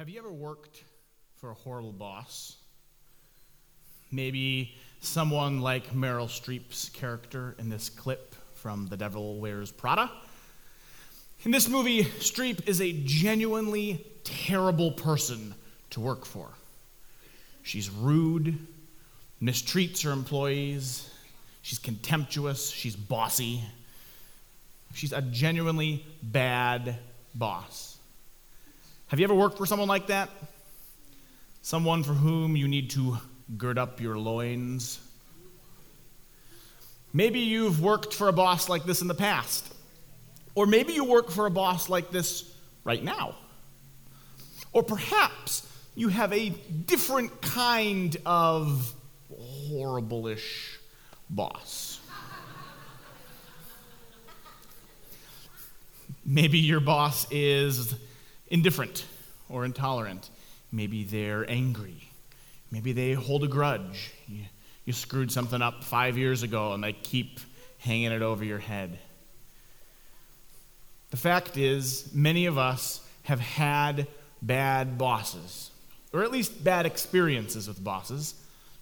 Have you ever worked for a horrible boss? Maybe someone like Meryl Streep's character in this clip from The Devil Wears Prada. In this movie, Streep is a genuinely terrible person to work for. She's rude, mistreats her employees, she's contemptuous, she's bossy. She's a genuinely bad boss. Have you ever worked for someone like that? Someone for whom you need to gird up your loins? Maybe you've worked for a boss like this in the past. Or maybe you work for a boss like this right now. Or perhaps you have a different kind of horrible-ish boss. Maybe your boss is indifferent or intolerant. Maybe they're angry. Maybe they hold a grudge. You, you screwed something up five years ago and they keep hanging it over your head. The fact is, many of us have had bad bosses, or at least bad experiences with bosses.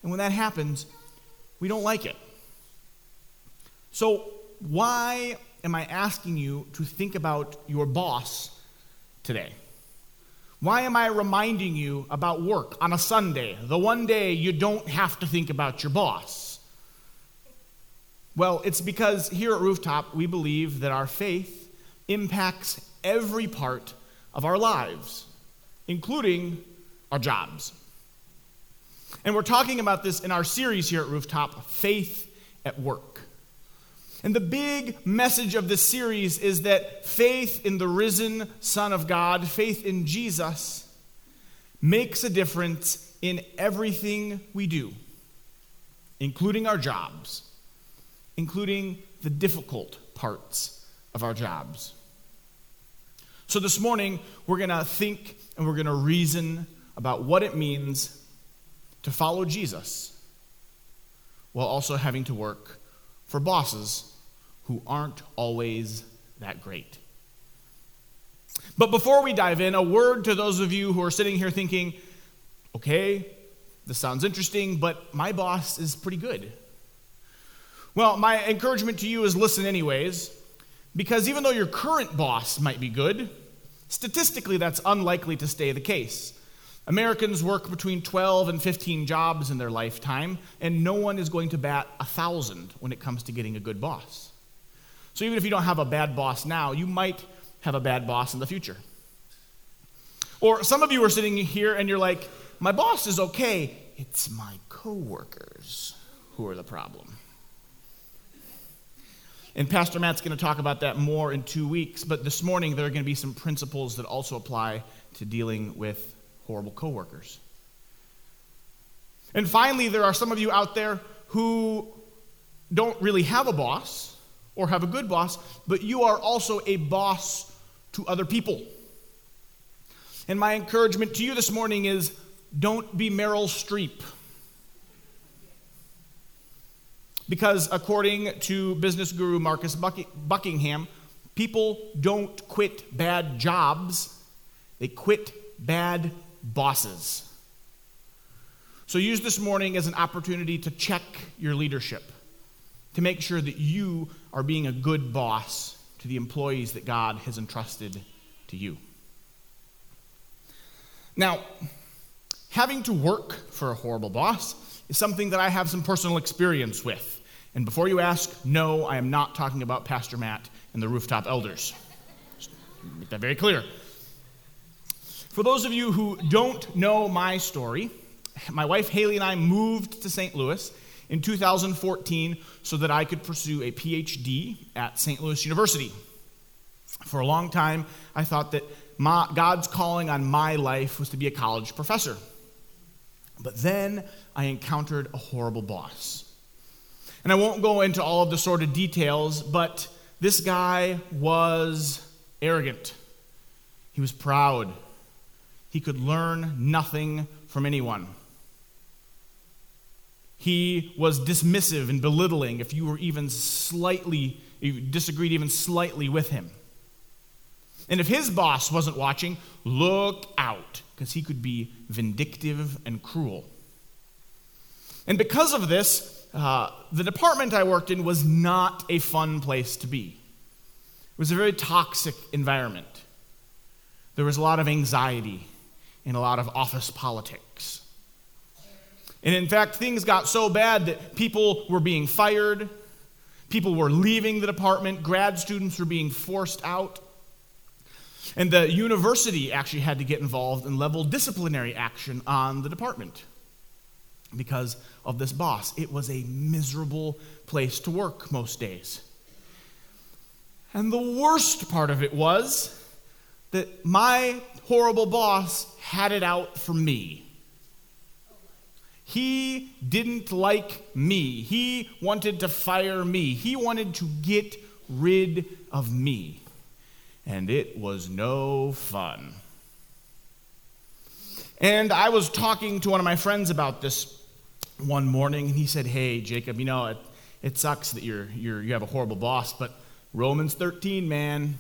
And when that happens, we don't like it. So, why am I asking you to think about your boss today? Why am I reminding you about work on a Sunday, the one day you don't have to think about your boss? Well, it's because here at Rooftop, we believe that our faith impacts every part of our lives, including our jobs. And we're talking about this in our series here at Rooftop Faith at Work. And the big message of this series is that faith in the risen Son of God, faith in Jesus, makes a difference in everything we do, including our jobs, including the difficult parts of our jobs. So this morning, we're going to think and we're going to reason about what it means to follow Jesus while also having to work for bosses who aren't always that great. But before we dive in, a word to those of you who are sitting here thinking, okay, this sounds interesting, but my boss is pretty good. Well, my encouragement to you is listen, anyways, because even though your current boss might be good, statistically that's unlikely to stay the case. Americans work between 12 and 15 jobs in their lifetime, and no one is going to bat a thousand when it comes to getting a good boss. So even if you don't have a bad boss now, you might have a bad boss in the future. Or some of you are sitting here and you're like, my boss is okay, it's my coworkers who are the problem. And Pastor Matt's going to talk about that more in two weeks, but this morning there are going to be some principles that also apply to dealing with horrible coworkers. And finally, there are some of you out there who don't really have a boss or have a good boss, but you are also a boss to other people. And my encouragement to you this morning is don't be Meryl Streep. Because according to business guru Marcus Buckingham, people don't quit bad jobs, they quit bad bosses. So use this morning as an opportunity to check your leadership, to make sure that you are being a good boss to the employees that God has entrusted to you. Now, having to work for a horrible boss is something that I have some personal experience with. And before you ask, no, I am not talking about Pastor Matt and the rooftop elders. Just make that very clear. For those of you who don't know my story, my wife Haley and I moved to St. Louis in 2014 so that I could pursue a PhD at St. Louis University. For a long time, I thought that my, God's calling on my life was to be a college professor. But then I encountered a horrible boss. And I won't go into all of the sort of details, but this guy was arrogant. He was proud. He could learn nothing from anyone. He was dismissive and belittling if you were even slightly, you disagreed even slightly with him. And if his boss wasn't watching, look out, because he could be vindictive and cruel. And because of this, uh, the department I worked in was not a fun place to be. It was a very toxic environment. There was a lot of anxiety and a lot of office politics. And in fact, things got so bad that people were being fired, people were leaving the department, grad students were being forced out. And the university actually had to get involved and level disciplinary action on the department because of this boss. It was a miserable place to work most days. And the worst part of it was that my horrible boss had it out for me. He didn't like me. He wanted to fire me. He wanted to get rid of me. And it was no fun. And I was talking to one of my friends about this one morning, and he said, Hey, Jacob, you know, it, it sucks that you're, you're, you have a horrible boss, but Romans 13, man,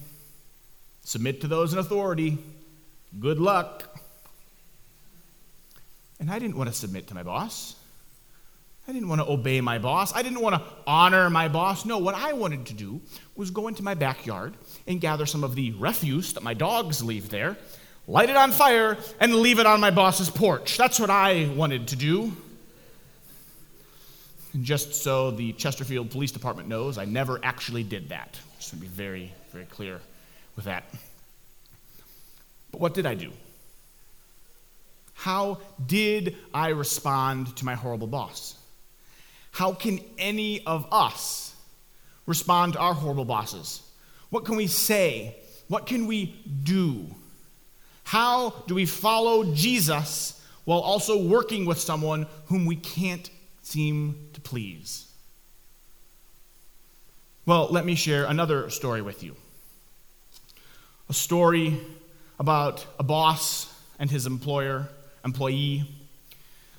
submit to those in authority. Good luck. And I didn't want to submit to my boss. I didn't want to obey my boss. I didn't want to honor my boss. No, what I wanted to do was go into my backyard and gather some of the refuse that my dogs leave there, light it on fire, and leave it on my boss's porch. That's what I wanted to do. And just so the Chesterfield Police Department knows, I never actually did that. Just to be very, very clear with that. But what did I do? How did I respond to my horrible boss? How can any of us respond to our horrible bosses? What can we say? What can we do? How do we follow Jesus while also working with someone whom we can't seem to please? Well, let me share another story with you. A story about a boss and his employer, employee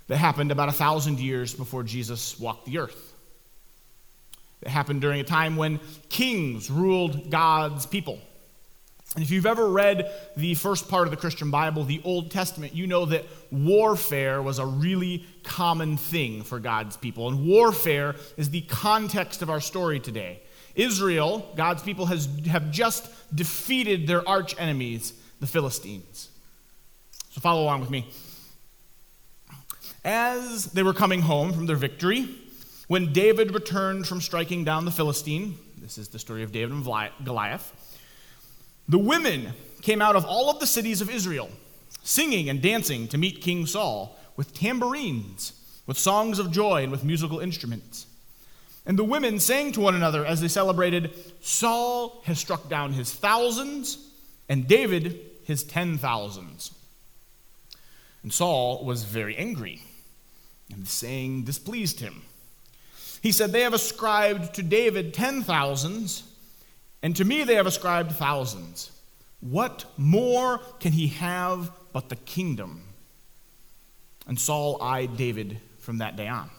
that happened about a thousand years before Jesus walked the earth. It happened during a time when kings ruled God's people. And if you've ever read the first part of the Christian Bible, the Old Testament, you know that warfare was a really common thing for God's people. And warfare is the context of our story today. Israel, God's people, has, have just defeated their arch enemies, the Philistines. So follow along with me. As they were coming home from their victory, when David returned from striking down the Philistine, this is the story of David and Goliath, the women came out of all of the cities of Israel, singing and dancing to meet King Saul with tambourines, with songs of joy, and with musical instruments. And the women sang to one another as they celebrated Saul has struck down his thousands, and David his ten thousands. And Saul was very angry, and the saying displeased him. He said, They have ascribed to David ten thousands and to me they have ascribed thousands. What more can he have but the kingdom? And Saul eyed David from that day on.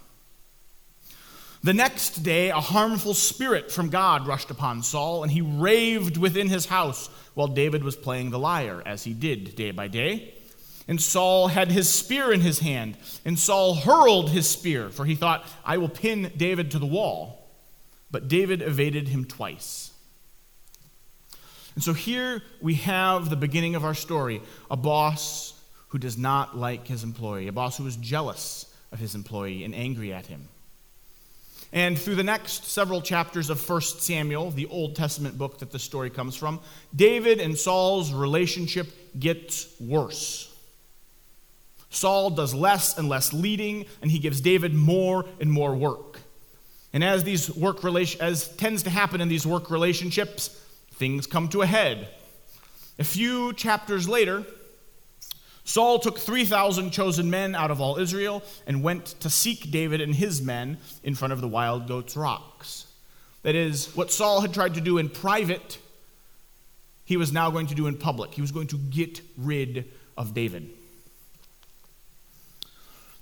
The next day, a harmful spirit from God rushed upon Saul, and he raved within his house while David was playing the lyre, as he did day by day. And Saul had his spear in his hand, and Saul hurled his spear, for he thought, I will pin David to the wall. But David evaded him twice. And so here we have the beginning of our story a boss who does not like his employee, a boss who is jealous of his employee and angry at him. And through the next several chapters of 1 Samuel, the Old Testament book that the story comes from, David and Saul's relationship gets worse. Saul does less and less leading, and he gives David more and more work. And as these work relation, as tends to happen in these work relationships, things come to a head. A few chapters later, Saul took 3,000 chosen men out of all Israel and went to seek David and his men in front of the wild goats' rocks. That is, what Saul had tried to do in private, he was now going to do in public. He was going to get rid of David.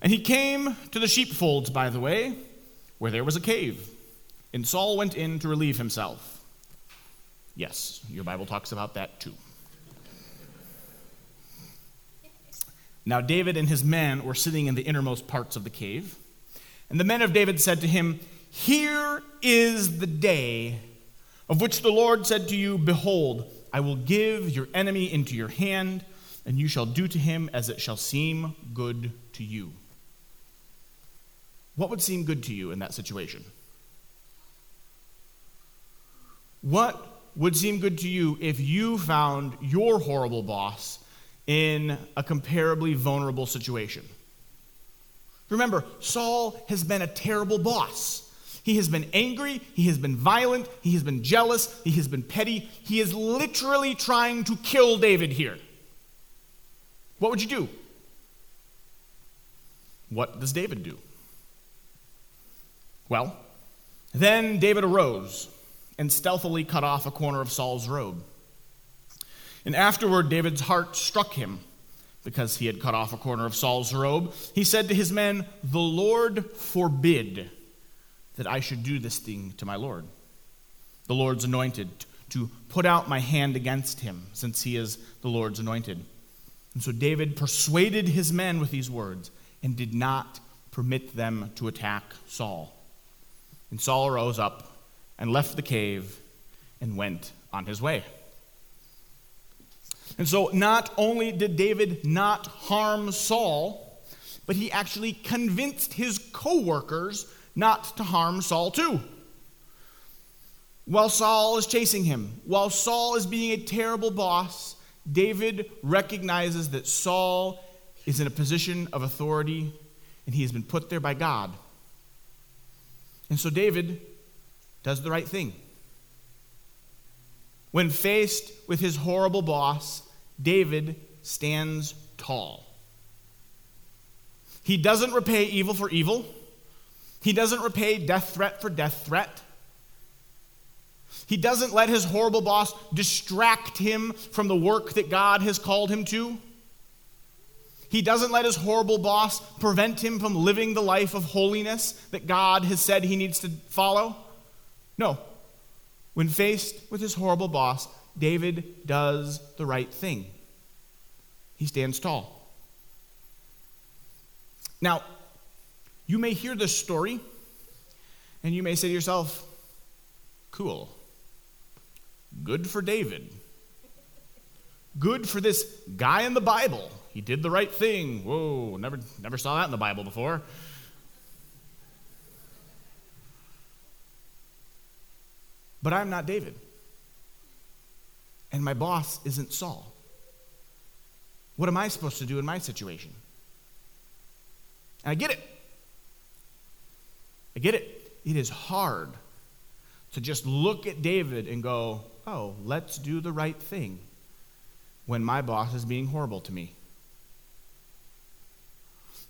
And he came to the sheepfolds, by the way, where there was a cave. And Saul went in to relieve himself. Yes, your Bible talks about that too. Now David and his men were sitting in the innermost parts of the cave. And the men of David said to him, Here is the day of which the Lord said to you, Behold, I will give your enemy into your hand, and you shall do to him as it shall seem good to you. What would seem good to you in that situation? What would seem good to you if you found your horrible boss in a comparably vulnerable situation? Remember, Saul has been a terrible boss. He has been angry, he has been violent, he has been jealous, he has been petty. He is literally trying to kill David here. What would you do? What does David do? Well, then David arose and stealthily cut off a corner of Saul's robe. And afterward, David's heart struck him because he had cut off a corner of Saul's robe. He said to his men, The Lord forbid that I should do this thing to my Lord, the Lord's anointed, to put out my hand against him, since he is the Lord's anointed. And so David persuaded his men with these words and did not permit them to attack Saul. And Saul rose up and left the cave and went on his way. And so, not only did David not harm Saul, but he actually convinced his co workers not to harm Saul too. While Saul is chasing him, while Saul is being a terrible boss, David recognizes that Saul is in a position of authority and he has been put there by God. And so David does the right thing. When faced with his horrible boss, David stands tall. He doesn't repay evil for evil. He doesn't repay death threat for death threat. He doesn't let his horrible boss distract him from the work that God has called him to. He doesn't let his horrible boss prevent him from living the life of holiness that God has said he needs to follow. No. When faced with his horrible boss, David does the right thing. He stands tall. Now, you may hear this story and you may say to yourself, cool. Good for David. Good for this guy in the Bible. He did the right thing. Whoa, never, never saw that in the Bible before. But I'm not David. And my boss isn't Saul. What am I supposed to do in my situation? And I get it. I get it. It is hard to just look at David and go, oh, let's do the right thing when my boss is being horrible to me.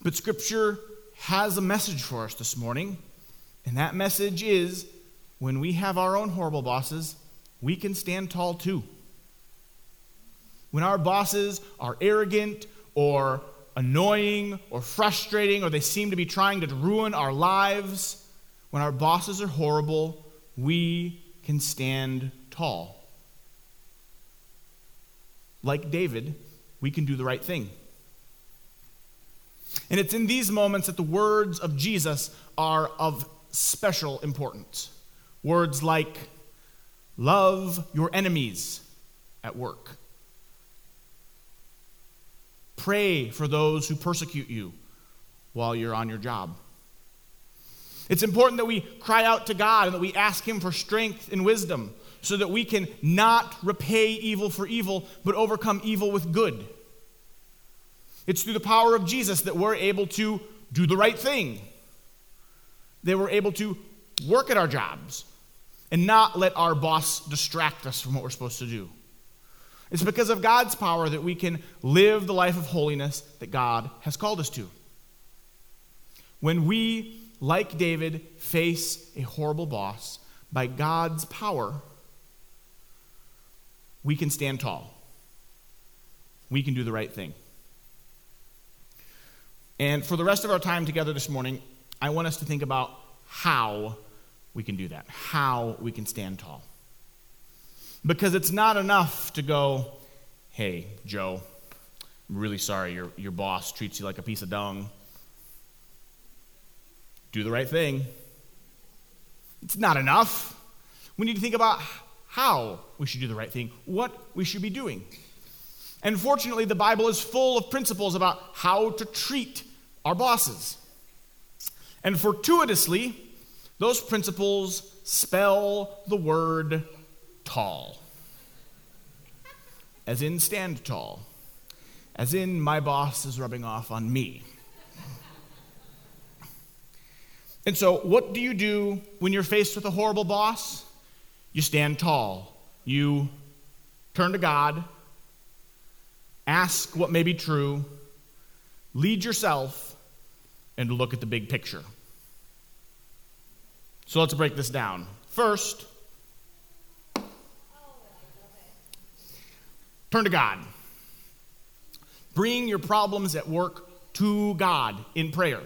But Scripture has a message for us this morning, and that message is when we have our own horrible bosses, we can stand tall too. When our bosses are arrogant or annoying or frustrating or they seem to be trying to ruin our lives, when our bosses are horrible, we can stand tall. Like David, we can do the right thing. And it's in these moments that the words of Jesus are of special importance. Words like, love your enemies at work Pray for those who persecute you while you're on your job. It's important that we cry out to God and that we ask Him for strength and wisdom so that we can not repay evil for evil, but overcome evil with good. It's through the power of Jesus that we're able to do the right thing, that we're able to work at our jobs and not let our boss distract us from what we're supposed to do. It's because of God's power that we can live the life of holiness that God has called us to. When we, like David, face a horrible boss, by God's power, we can stand tall. We can do the right thing. And for the rest of our time together this morning, I want us to think about how we can do that, how we can stand tall. Because it's not enough to go, hey, Joe, I'm really sorry your, your boss treats you like a piece of dung. Do the right thing. It's not enough. We need to think about how we should do the right thing, what we should be doing. And fortunately, the Bible is full of principles about how to treat our bosses. And fortuitously, those principles spell the word tall, as in stand tall, as in my boss is rubbing off on me. And so, what do you do when you're faced with a horrible boss? You stand tall. You turn to God, ask what may be true, lead yourself, and look at the big picture. So let's break this down. First, turn to God. Bring your problems at work to God in prayer.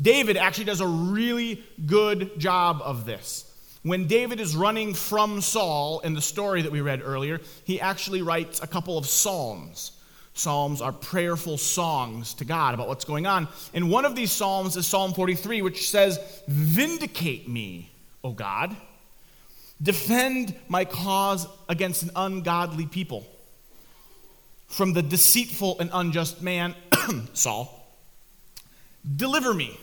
David actually does a really good job of this. When David is running from Saul in the story that we read earlier, he actually writes a couple of psalms. Psalms are prayerful songs to God about what's going on. And one of these psalms is Psalm 43, which says, Vindicate me, O God. Defend my cause against an ungodly people. From the deceitful and unjust man, Saul. Deliver me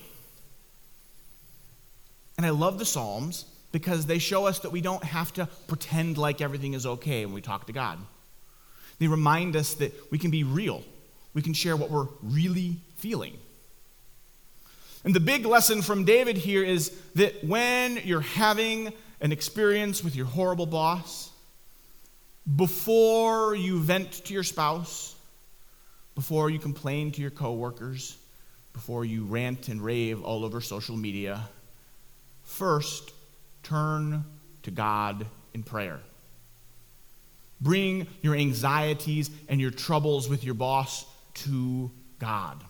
and I love the Psalms because they show us that we don't have to pretend like everything is okay when we talk to God. They remind us that we can be real, we can share what we're really feeling. And the big lesson from David here is that when you're having an experience with your horrible boss, before you vent to your spouse, before you complain to your coworkers, before you rant and rave all over social media, First, turn to God in prayer. Bring your anxieties and your troubles with your boss to God.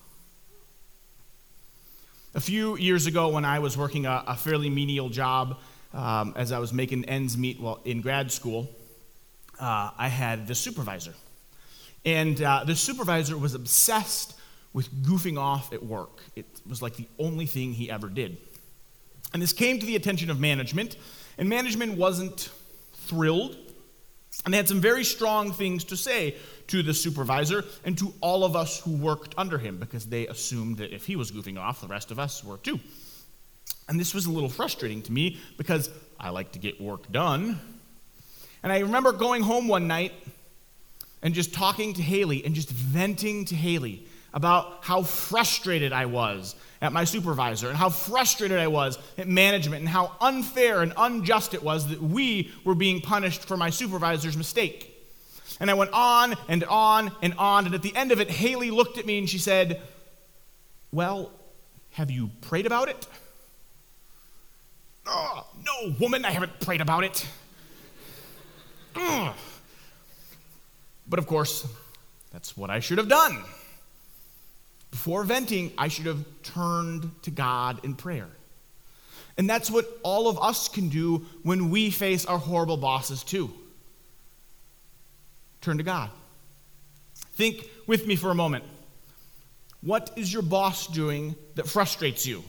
A few years ago, when I was working a, a fairly menial job um, as I was making ends meet while in grad school, uh, I had the supervisor. And uh, the supervisor was obsessed with goofing off at work. It was like the only thing he ever did. And this came to the attention of management, and management wasn't thrilled. And they had some very strong things to say to the supervisor and to all of us who worked under him because they assumed that if he was goofing off, the rest of us were too. And this was a little frustrating to me because I like to get work done. And I remember going home one night and just talking to Haley and just venting to Haley about how frustrated I was at my supervisor and how frustrated I was at management and how unfair and unjust it was that we were being punished for my supervisor's mistake. And I went on and on and on. And at the end of it, Haley looked at me and she said, Well, have you prayed about it? Oh, no, woman, I haven't prayed about it. But of course, that's what I should have done. Before venting, I should have turned to God in prayer. And that's what all of us can do when we face our horrible bosses, too. Turn to God. Think with me for a moment. What is your boss doing that frustrates you?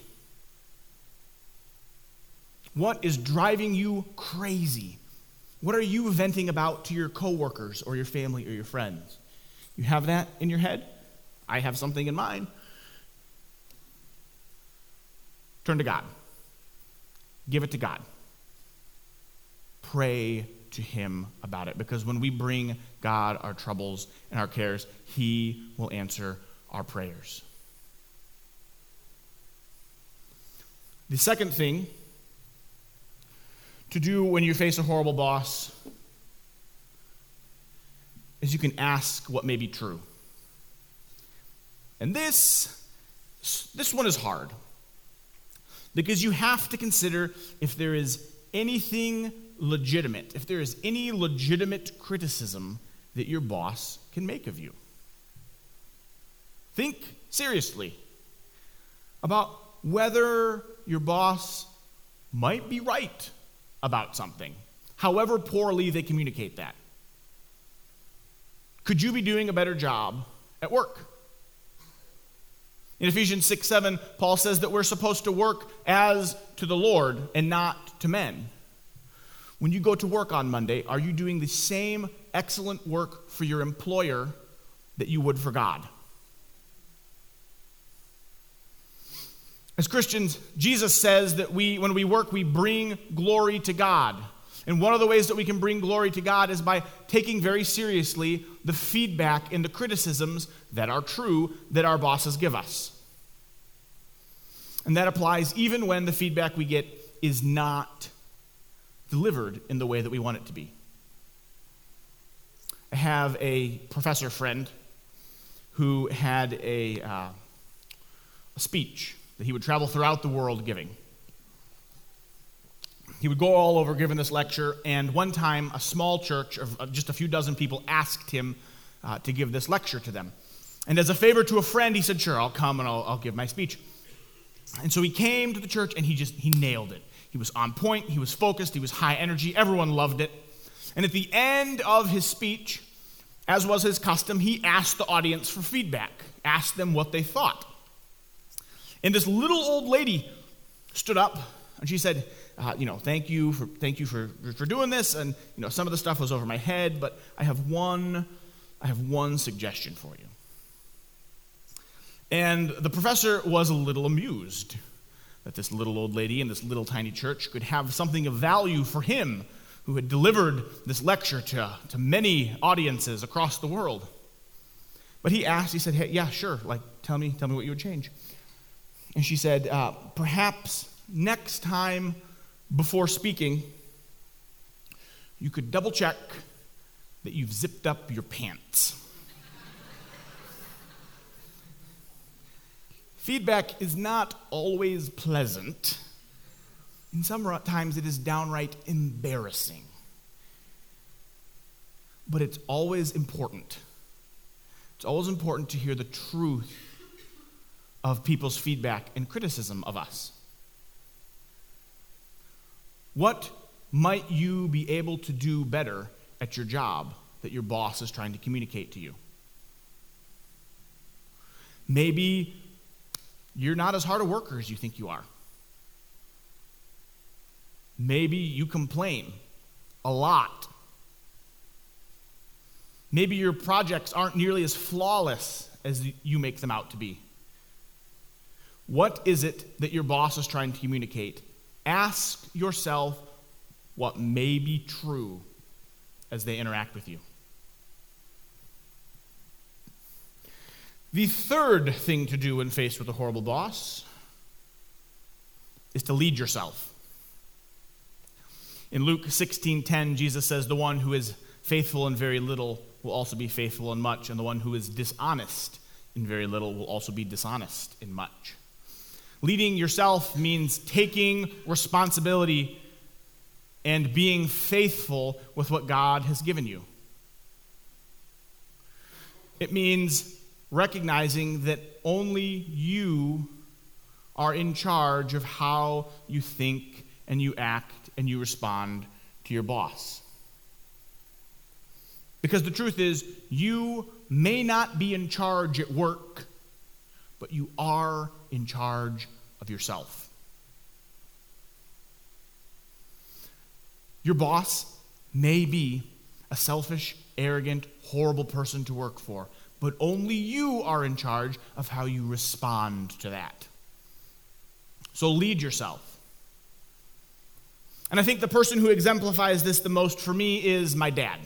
What is driving you crazy? What are you venting about to your coworkers or your family or your friends? You have that in your head? I have something in mind. Turn to God. Give it to God. Pray to Him about it because when we bring God our troubles and our cares, He will answer our prayers. The second thing to do when you face a horrible boss is you can ask what may be true. And this, this one is hard because you have to consider if there is anything legitimate, if there is any legitimate criticism that your boss can make of you. Think seriously about whether your boss might be right about something, however poorly they communicate that. Could you be doing a better job at work. In Ephesians 6 7, Paul says that we're supposed to work as to the Lord and not to men. When you go to work on Monday, are you doing the same excellent work for your employer that you would for God? As Christians, Jesus says that we, when we work, we bring glory to God. And one of the ways that we can bring glory to God is by taking very seriously the feedback and the criticisms that are true that our bosses give us. And that applies even when the feedback we get is not delivered in the way that we want it to be. I have a professor friend who had a, uh, a speech that he would travel throughout the world giving. He would go all over giving this lecture, and one time a small church of just a few dozen people asked him uh, to give this lecture to them. And as a favor to a friend, he said, Sure, I'll come and I'll, I'll give my speech. And so he came to the church and he just he nailed it. He was on point, he was focused, he was high energy, everyone loved it. And at the end of his speech, as was his custom, he asked the audience for feedback, asked them what they thought. And this little old lady stood up and she said, uh, you know, thank you for thank you for, for doing this. And you know, some of the stuff was over my head, but I have one, I have one suggestion for you. And the professor was a little amused that this little old lady in this little tiny church could have something of value for him who had delivered this lecture to, to many audiences across the world. But he asked, he said, hey, yeah, sure, like, tell me, tell me what you would change. And she said, uh, perhaps next time before speaking, you could double check that you've zipped up your pants. Feedback is not always pleasant. And sometimes it is downright embarrassing. But it's always important. It's always important to hear the truth of people's feedback and criticism of us. What might you be able to do better at your job that your boss is trying to communicate to you? Maybe you're not as hard a worker as you think you are. Maybe you complain a lot. Maybe your projects aren't nearly as flawless as you make them out to be. What is it that your boss is trying to communicate? Ask yourself what may be true as they interact with you. The third thing to do when faced with a horrible boss is to lead yourself. In Luke 16:10, Jesus says, "The one who is faithful in very little will also be faithful in much, and the one who is dishonest in very little will also be dishonest in much." Leading yourself means taking responsibility and being faithful with what God has given you. It means recognizing that only you are in charge of how you think and you act and you respond to your boss. Because the truth is, you may not be in charge at work, but you are in charge of yourself. Your boss may be a selfish, arrogant, horrible person to work for, but only you are in charge of how you respond to that. So lead yourself. And I think the person who exemplifies this the most for me is my dad.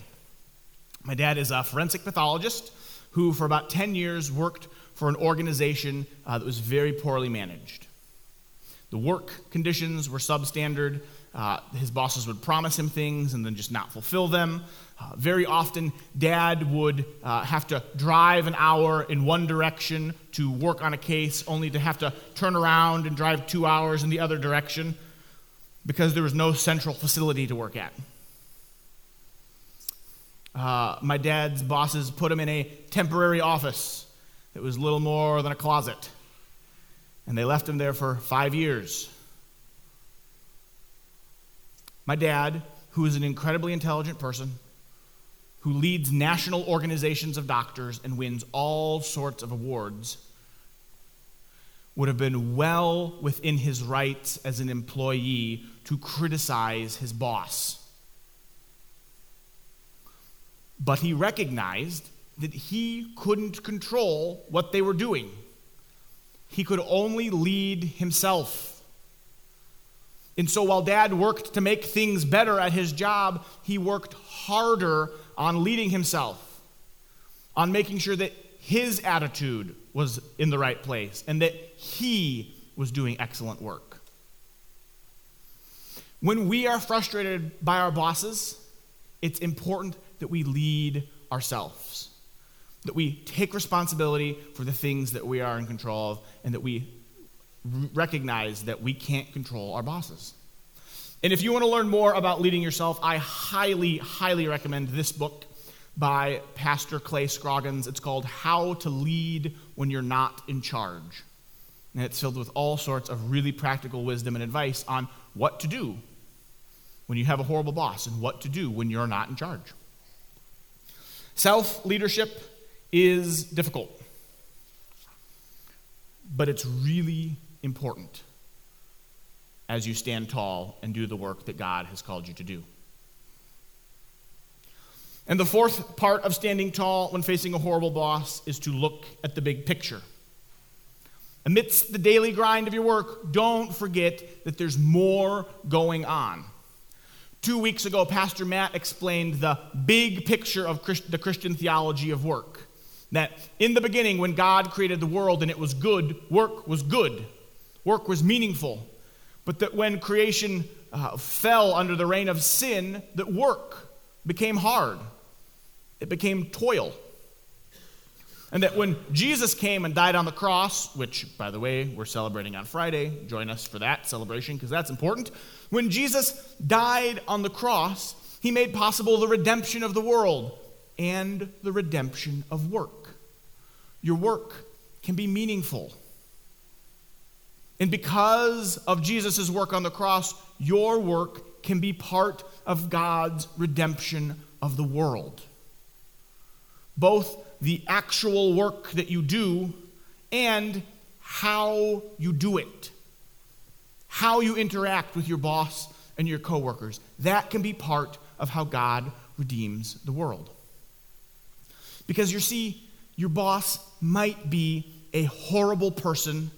My dad is a forensic pathologist who, for about 10 years, worked for an organization uh, that was very poorly managed. The work conditions were substandard. Uh, his bosses would promise him things and then just not fulfill them. Uh, very often, dad would uh, have to drive an hour in one direction to work on a case, only to have to turn around and drive two hours in the other direction because there was no central facility to work at. Uh, my dad's bosses put him in a temporary office that was little more than a closet, and they left him there for five years. My dad, who is an incredibly intelligent person, who leads national organizations of doctors and wins all sorts of awards, would have been well within his rights as an employee to criticize his boss. But he recognized that he couldn't control what they were doing. He could only lead himself. And so while dad worked to make things better at his job, he worked harder on leading himself, on making sure that his attitude was in the right place and that he was doing excellent work. When we are frustrated by our bosses, it's important that we lead ourselves, that we take responsibility for the things that we are in control of, and that we recognize that we can't control our bosses. And if you want to learn more about leading yourself, I highly, highly recommend this book by Pastor Clay Scroggins. It's called How to Lead When You're Not in Charge. And it's filled with all sorts of really practical wisdom and advice on what to do when you have a horrible boss and what to do when you're not in charge. Self leadership is difficult, but it's really important as you stand tall and do the work that God has called you to do. And the fourth part of standing tall when facing a horrible boss is to look at the big picture. Amidst the daily grind of your work, don't forget that there's more going on. Two weeks ago, Pastor Matt explained the big picture of Christ- the Christian theology of work. That in the beginning, when God created the world and it was good, work was good, work was meaningful. But that when creation uh, fell under the reign of sin, that work became hard it became toil. And that when Jesus came and died on the cross, which, by the way, we're celebrating on Friday, join us for that celebration because that's important. When Jesus died on the cross, he made possible the redemption of the world and the redemption of work. Your work can be meaningful. And because of Jesus' work on the cross, your work can be part of God's redemption of the world both the actual work that you do and how you do it, how you interact with your boss and your coworkers. That can be part of how God redeems the world. Because you see, your boss might be a horrible person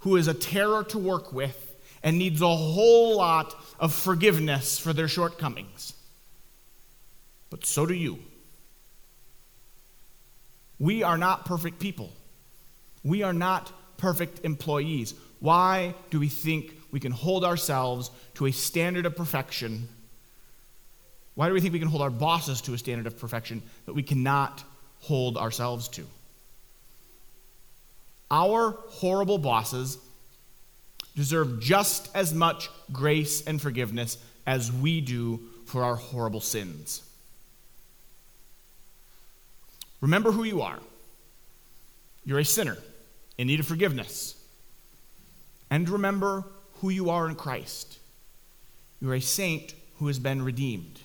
who is a terror to work with and needs a whole lot of forgiveness for their shortcomings. But so do you. We are not perfect people. We are not perfect employees. Why do we think we can hold ourselves to a standard of perfection? Why do we think we can hold our bosses to a standard of perfection that we cannot hold ourselves to? Our horrible bosses deserve just as much grace and forgiveness as we do for our horrible sins. Remember who you are. You're a sinner in need of forgiveness. And remember who you are in Christ. You're a saint who has been redeemed.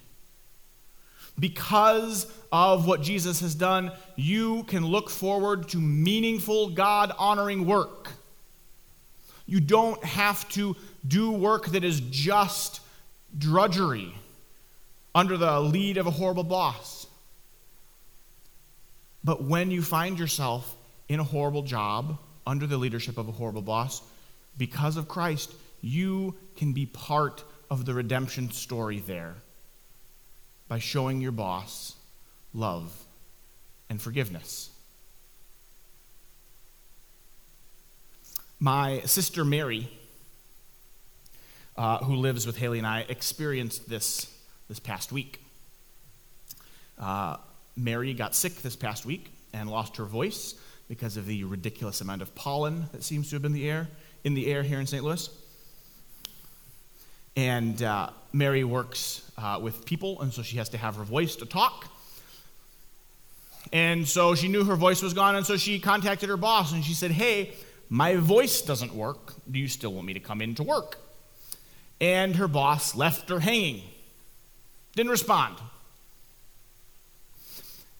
Because of what Jesus has done, you can look forward to meaningful, God honoring work. You don't have to do work that is just drudgery under the lead of a horrible boss. But when you find yourself in a horrible job under the leadership of a horrible boss, because of Christ, you can be part of the redemption story there by showing your boss love and forgiveness. My sister Mary, uh, who lives with Haley and I, experienced this this past week. Uh, Mary got sick this past week and lost her voice because of the ridiculous amount of pollen that seems to have been the air, in the air here in St. Louis. And uh, Mary works uh, with people, and so she has to have her voice to talk. And so she knew her voice was gone, and so she contacted her boss and she said, Hey, my voice doesn't work. Do you still want me to come in to work? And her boss left her hanging, didn't respond.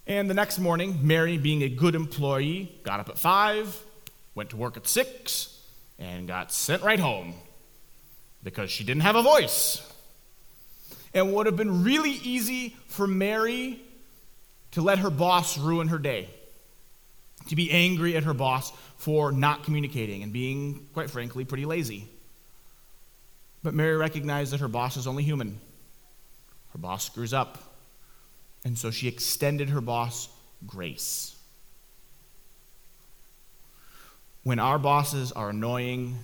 And the next morning, Mary, being a good employee, got up at 5, went to work at 6, and got sent right home because she didn't have a voice. And would have been really easy for Mary to let her boss ruin her day, to be angry at her boss for not communicating and being, quite frankly, pretty lazy. But Mary recognized that her boss is only human. Her boss screws up. And so she extended her boss grace. When our bosses are annoying,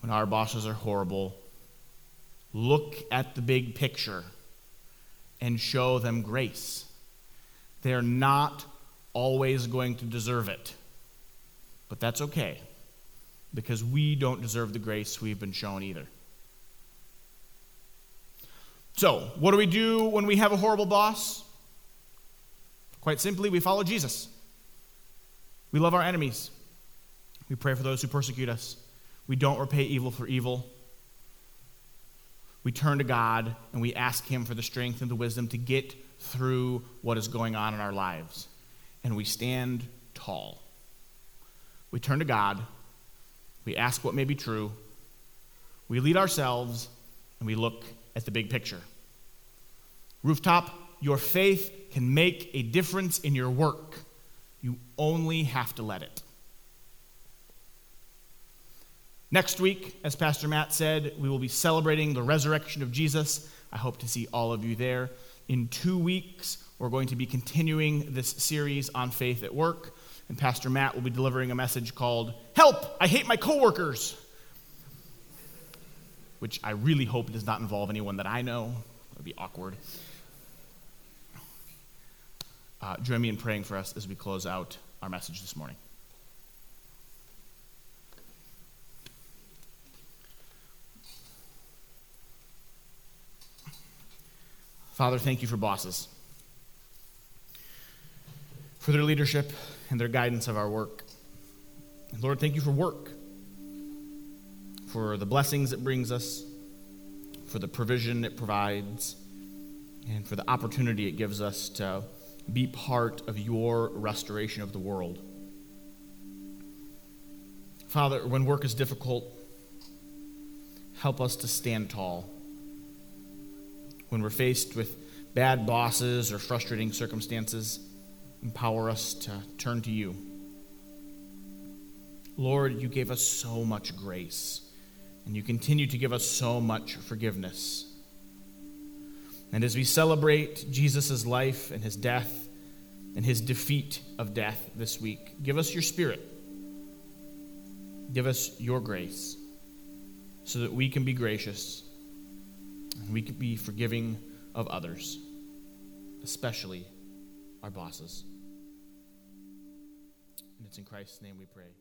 when our bosses are horrible, look at the big picture and show them grace. They're not always going to deserve it, but that's okay because we don't deserve the grace we've been shown either. So, what do we do when we have a horrible boss? Quite simply, we follow Jesus. We love our enemies. We pray for those who persecute us. We don't repay evil for evil. We turn to God and we ask Him for the strength and the wisdom to get through what is going on in our lives. And we stand tall. We turn to God we ask what may be true, we lead ourselves, and we look at the big picture. Rooftop, your faith can make a difference in your work. You only have to let it. Next week, as Pastor Matt said, we will be celebrating the resurrection of Jesus. I hope to see all of you there. In two weeks, we're going to be continuing this series on faith at work and Pastor Matt will be delivering a message called Help! I Hate My Coworkers! Which I really hope does not involve anyone that I know. It would be awkward. Uh, join me in praying for us as we close out our message this morning. Father, thank you for bosses, for their leadership, and their guidance of our work. Lord, thank you for work, for the blessings it brings us, for the provision it provides, and for the opportunity it gives us to be part of your restoration of the world. Father, when work is difficult, help us to stand tall. When we're faced with bad bosses or frustrating circumstances, Empower us to turn to you. Lord, you gave us so much grace, and you continue to give us so much forgiveness. And as we celebrate Jesus' life and his death and his defeat of death this week, give us your spirit. Give us your grace so that we can be gracious and we can be forgiving of others, especially our bosses. And it's in Christ's name we pray.